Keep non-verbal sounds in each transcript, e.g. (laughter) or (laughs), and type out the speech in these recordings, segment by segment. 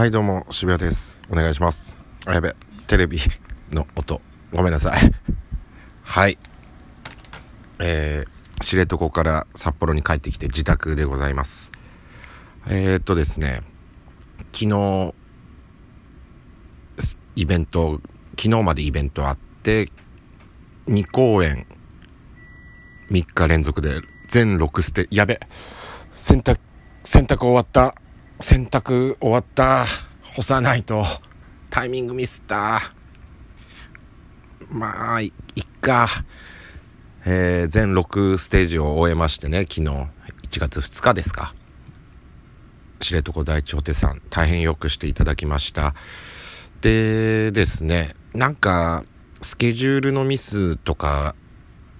はいどうも渋谷です。お願いします。あやべテレビの音。ごめんなさい。はい。えー、知床から札幌に帰ってきて自宅でございます。えー、っとですね昨日イベント昨日までイベントあって2公演3日連続で全6ステやべ洗濯洗濯終わった洗濯終わった。干さないと。タイミングミスった。まあいっか。えー、全6ステージを終えましてね。昨日1月2日ですか。知床第一ホテさん大変よくしていただきました。でですねなんかスケジュールのミスとか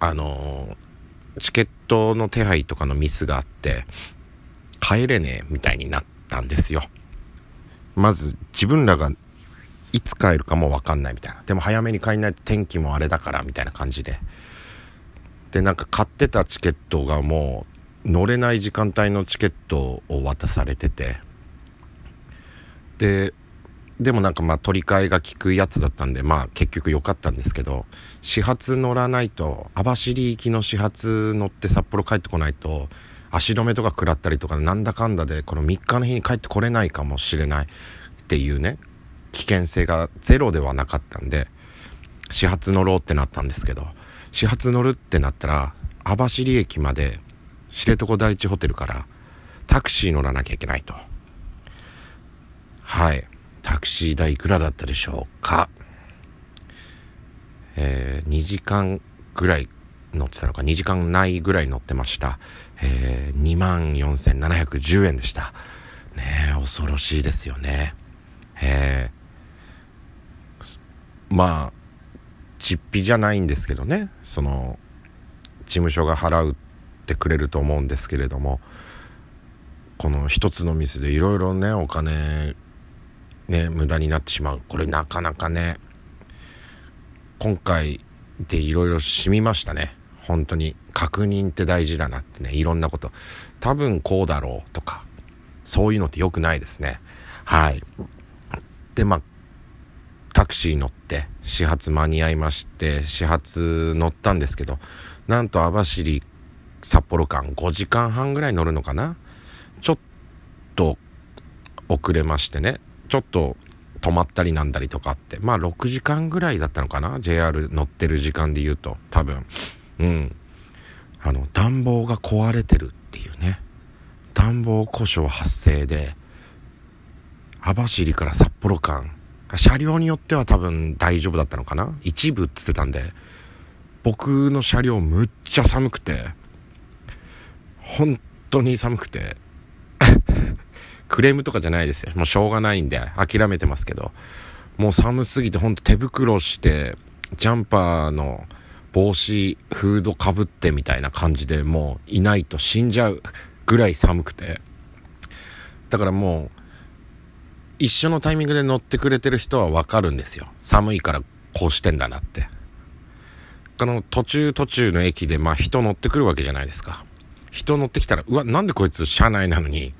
あのチケットの手配とかのミスがあって帰れねえみたいになって。たんですよ。まず自分らがいつ帰るかも分かんないみたいな。でも早めに帰んないと天気もあれだからみたいな感じで。でなんか買ってたチケットがもう乗れない時間帯のチケットを渡されてて。ででもなんかまあ取り替えが効くやつだったんでまあ結局良かったんですけど始発乗らないと網走行きの始発乗って札幌帰ってこないと足止めとか食らったりとかなんだかんだでこの3日の日に帰ってこれないかもしれないっていうね危険性がゼロではなかったんで始発乗ろうってなったんですけど始発乗るってなったら網走駅まで知床第一ホテルからタクシー乗らなきゃいけないと。はい。タクシー代いくらだったでしょうか。えー、2時間ぐらい乗ってたのか2時間ないぐらい乗ってました、えー、24,710円でした。ねえ恐ろしいですよね。えー、まあ実費じゃないんですけどね。その事務所が払うってくれると思うんですけれどもこの一つのミスでいろいろねお金ね無駄になってしまう。これなかなかね今回でいろいろ染みましたね。本当に確認って大事だなってねいろんなこと多分こうだろうとかそういうのって良くないですねはいでまあタクシー乗って始発間に合いまして始発乗ったんですけどなんと網走札幌間5時間半ぐらい乗るのかな？ちょっと遅れましてねちょっと止まったりなんだりとかあって、まあ6時間ぐらいだったのかな ?JR 乗ってる時間で言うと、多分。うん。あの、暖房が壊れてるっていうね。暖房故障発生で、網走から札幌間、車両によっては多分大丈夫だったのかな？一部っつってたんで、僕の車両むっちゃ寒くて、本当に寒くて (laughs) クレームとかじゃないですよ。もうしょうがないんで諦めてますけど、もう寒すぎてほんと手袋して、ジャンパーの帽子、フードかぶってみたいな感じでもういないと死んじゃうぐらい寒くて。だからもう、一緒のタイミングで乗ってくれてる人はわかるんですよ。寒いからこうしてんだなって。あの、途中途中の駅でまあ人乗ってくるわけじゃないですか。人乗ってきたら、うわ、なんでこいつ車内なのに、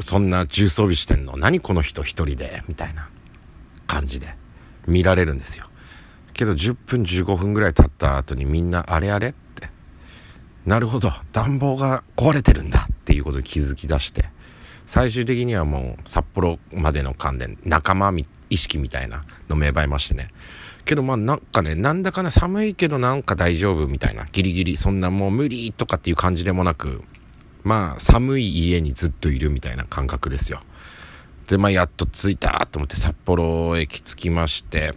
そんな重装備してんの？何この人一人で？みたいな感じで見られるんですよけど10分15分ぐらい経った後にみんなあれあれって。なるほど暖房が壊れてるんだっていうことに気づき出して。最終的にはもう札幌までの関連仲間意識みたいなの芽生えましてね。けどまあなんかねなんだかな寒いけどなんか大丈夫みたいな。ギリギリそんなもう無理とかっていう感じでもなくまあ寒い家にずっといるみたいな感覚ですよ。でまあやっと着いたと思って札幌駅着きまして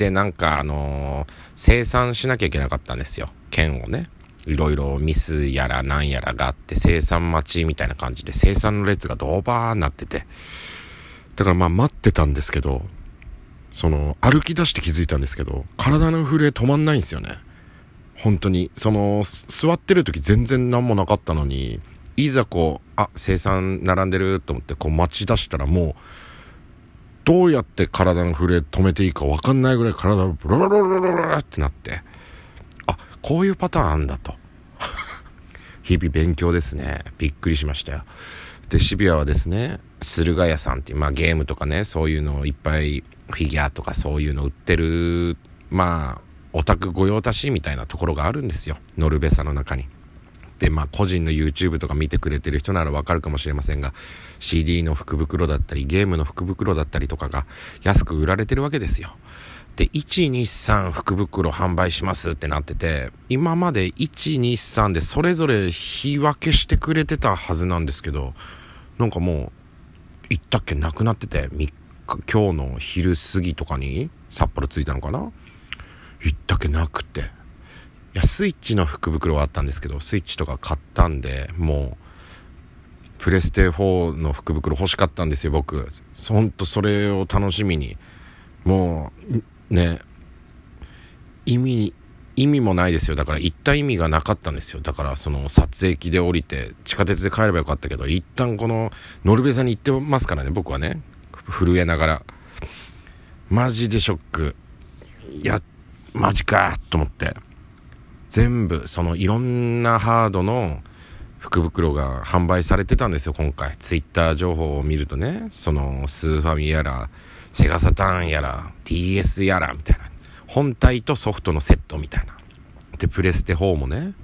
でなんかあのー、生産しなきゃいけなかったんですよ。券をね。いろいろミスやらなんやらがあって生産待ちみたいな感じで生産の列がドーバーになってて。だからまあ待ってたんですけどその歩き出して気づいたんですけど体の震え止まんないんですよね。本当に。その座ってる時全然何もなかったのにいざこうあ生産並んでると思ってこう待ち出したらもうどうやって体の震え止めていいか分かんないぐらい体がブラブラブラブラブラってなって。あこういうパターンあんだと。(laughs) 日々勉強ですね。びっくりしましたよ。で渋谷はですね駿河屋さんっていう、まあ、ゲームとかねそういうのをいっぱいフィギュアとかそういうの売ってるまあオタク御用達みたいなところがあるんですよ。ノルベサの中に。でまあ個人の YouTube とか見てくれてる人ならわかるかもしれませんが CD の福袋だったりゲームの福袋だったりとかが安く売られてるわけですよ。で123福袋販売しますってなってて今まで123でそれぞれ日分けしてくれてたはずなんですけどなんかもう行ったっけなくなってて3日今日の昼過ぎとかに札幌着いたのかな？行ったっけなくてスイッチの福袋はあったんですけどスイッチとか買ったんでもうプレステ4の福袋欲しかったんですよ僕。ほんとそれを楽しみに。もうね意味意味もないですよ。だから行った意味がなかったんですよ。だからその撮影機で降りて地下鉄で帰ればよかったけど一旦このノルベザに行ってますからね僕はね。震えながら。マジでショック。いやマジかと思って。全部そのいろんなハードの福袋が販売されてたんですよ今回。ツイッター情報を見るとね。そのスーファミやらセガサターンやら DS やらみたいな。本体とソフトのセットみたいな。でプレステ4もね。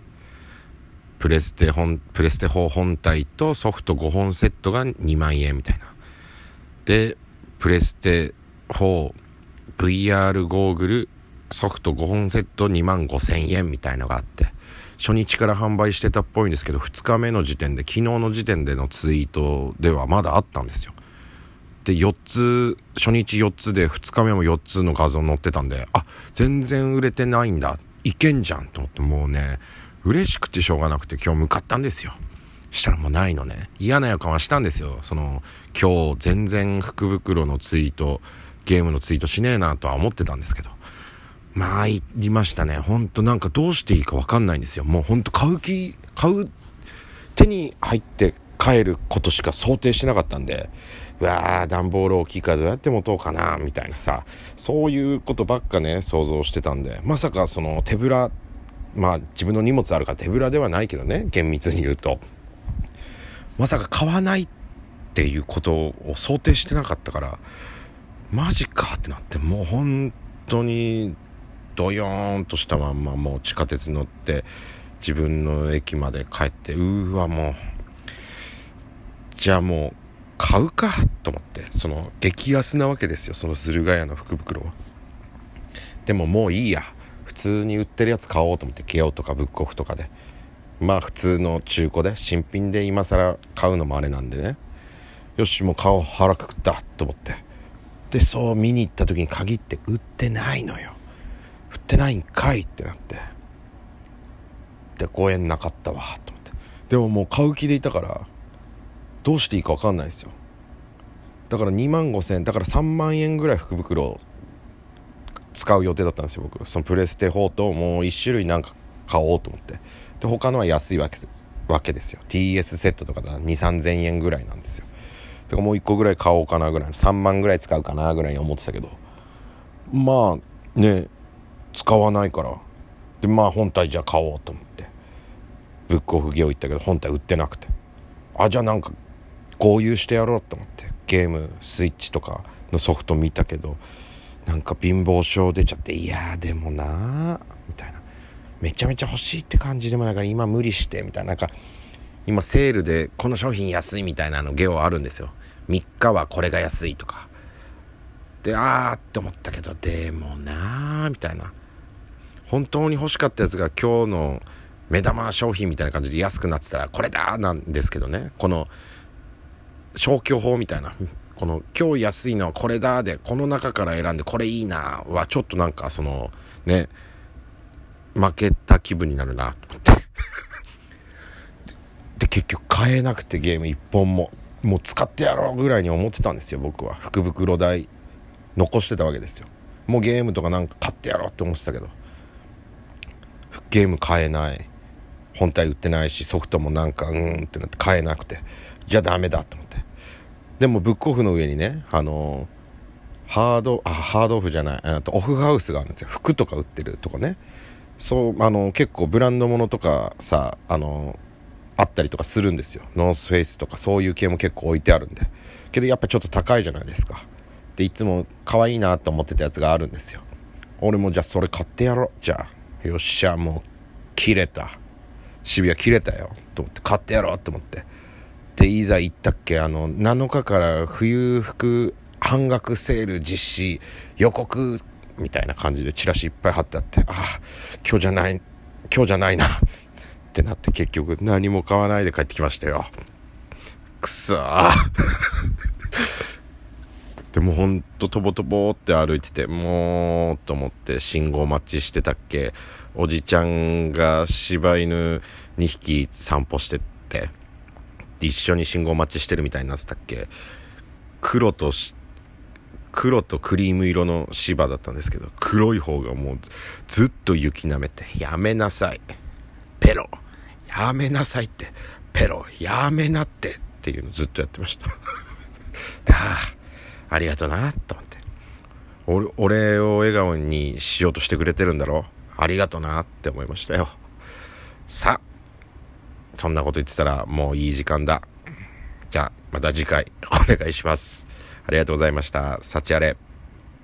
プレステ本プレステ4本体とソフト5本セットが2万円みたいな。でプレステ 4VR ゴーグルソフト5本セット2万5千円みたいのがあって初日から販売してたっぽいんですけど2日目の時点で昨日の時点でのツイートではまだあったんですよ。で4つ初日4つで2日目も4つの画像載ってたんであ全然売れてないんだ。いけんじゃんと思ってもうね嬉しくてしょうがなくて今日向かったんですよ。したらもうないのね。嫌な予感はしたんですよ。その今日全然福袋のツイートゲームのツイートしねえなとは思ってたんですけど。参りましたね。ほんとなんかどうしていいか分かんないんですよ。もうほんと買う気買う手に入って帰ることしか想定してなかったんでうわー段ボール大きいからどうやって持とうかなみたいなさ。そういうことばっかね想像してたんで。まさかその手ぶらまあ自分の荷物あるから手ぶらではないけどね厳密に言うと。まさか買わないっていうことを想定してなかったからマジかってなってもう本当にドヨーンとしたまんまもう地下鉄乗って自分の駅まで帰ってうーわもうじゃあもう買うかと思ってその激安なわけですよその駿河屋の福袋は。でももういいや普通に売ってるやつ買おうと思ってケオとかブックオフとかで。まあ普通の中古で新品で今更買うのもあれなんでね。よしもう顔腹くくったと思って。でそう見に行った時に限って売ってないのよ。ってないんかいってなって。で5円なかったわと思って。でももう買う気でいたからどうしていいか分かんないですよ。だから2万5000円だから3万円ぐらい福袋使う予定だったんですよ僕。そのプレステ4ともう1種類なんか買おうと思って。で他のは安いわけわけですよ。TS セットとかだ2 3 0 0 0円ぐらいなんですよ。だからもう1個ぐらい買おうかなぐらい3万ぐらい使うかなぐらいに思ってたけど。まあね使わないから。でまあ本体じゃあ買おうと思って。ブックオフゲオ行ったけど本体売ってなくて。あじゃあなんか合流してやろうと思って。ゲームスイッチとかのソフト見たけどなんか貧乏症出ちゃっていやでもなみたいな。めちゃめちゃ欲しいって感じでもないから今無理してみたいな。なんか今セールでこの商品安いみたいなのゲオあるんですよ。3日はこれが安いとか。であーって思ったけどでもなーみたいな。本当に欲しかったやつが今日の目玉商品みたいな感じで安くなってたらこれだなんですけどね。この消去法みたいな。この今日安いのはこれだでこの中から選んでこれいいなはちょっとなんかそのね負けた気分になるなと思って。(laughs) で結局買えなくてゲーム1本ももう使ってやろうぐらいに思ってたんですよ僕は。福袋代残してたわけですよ。もうゲームとかなんか買ってやろうって思ってたけど。ゲーム買えない。本体売ってないしソフトもなんかうんってなって買えなくて。じゃあダメだと思って。でもブックオフの上にねあのハードあハードオフじゃない。あとオフハウスがあるんですよ。服とか売ってるとこね。そうあの結構ブランド物とかさあのあったりとかするんですよ。ノースフェイスとかそういう系も結構置いてあるんで。けどやっぱちょっと高いじゃないですか。でいつも可愛いなと思ってたやつがあるんですよ。俺もじゃあそれ買ってやろう。じゃあよっしゃもう切れた。渋谷切れたよ。と思って買ってやろうと思って。でいざ行ったっけあの7日から冬服半額セール実施予告みたいな感じでチラシいっぱい貼ってあってああ今日じゃない今日じゃないな。ってなって結局何も買わないで帰ってきましたよ。くそー。でもほんととぼとぼって歩いててもうと思って信号待ちしてたっけおじちゃんが柴犬2匹散歩してって一緒に信号待ちしてるみたいになってたっけ黒と黒とクリーム色の芝だったんですけど黒い方がもうずっと雪なめて「やめなさいペロやめなさいってペロやめなって」っていうのずっとやってました。(laughs) ありがとなと思って。俺を笑顔にしようとしてくれてるんだろありがとなって思いましたよ。さあそんなこと言ってたらもういい時間だ。じゃあまた次回お願いします。ありがとうございました。幸あれ。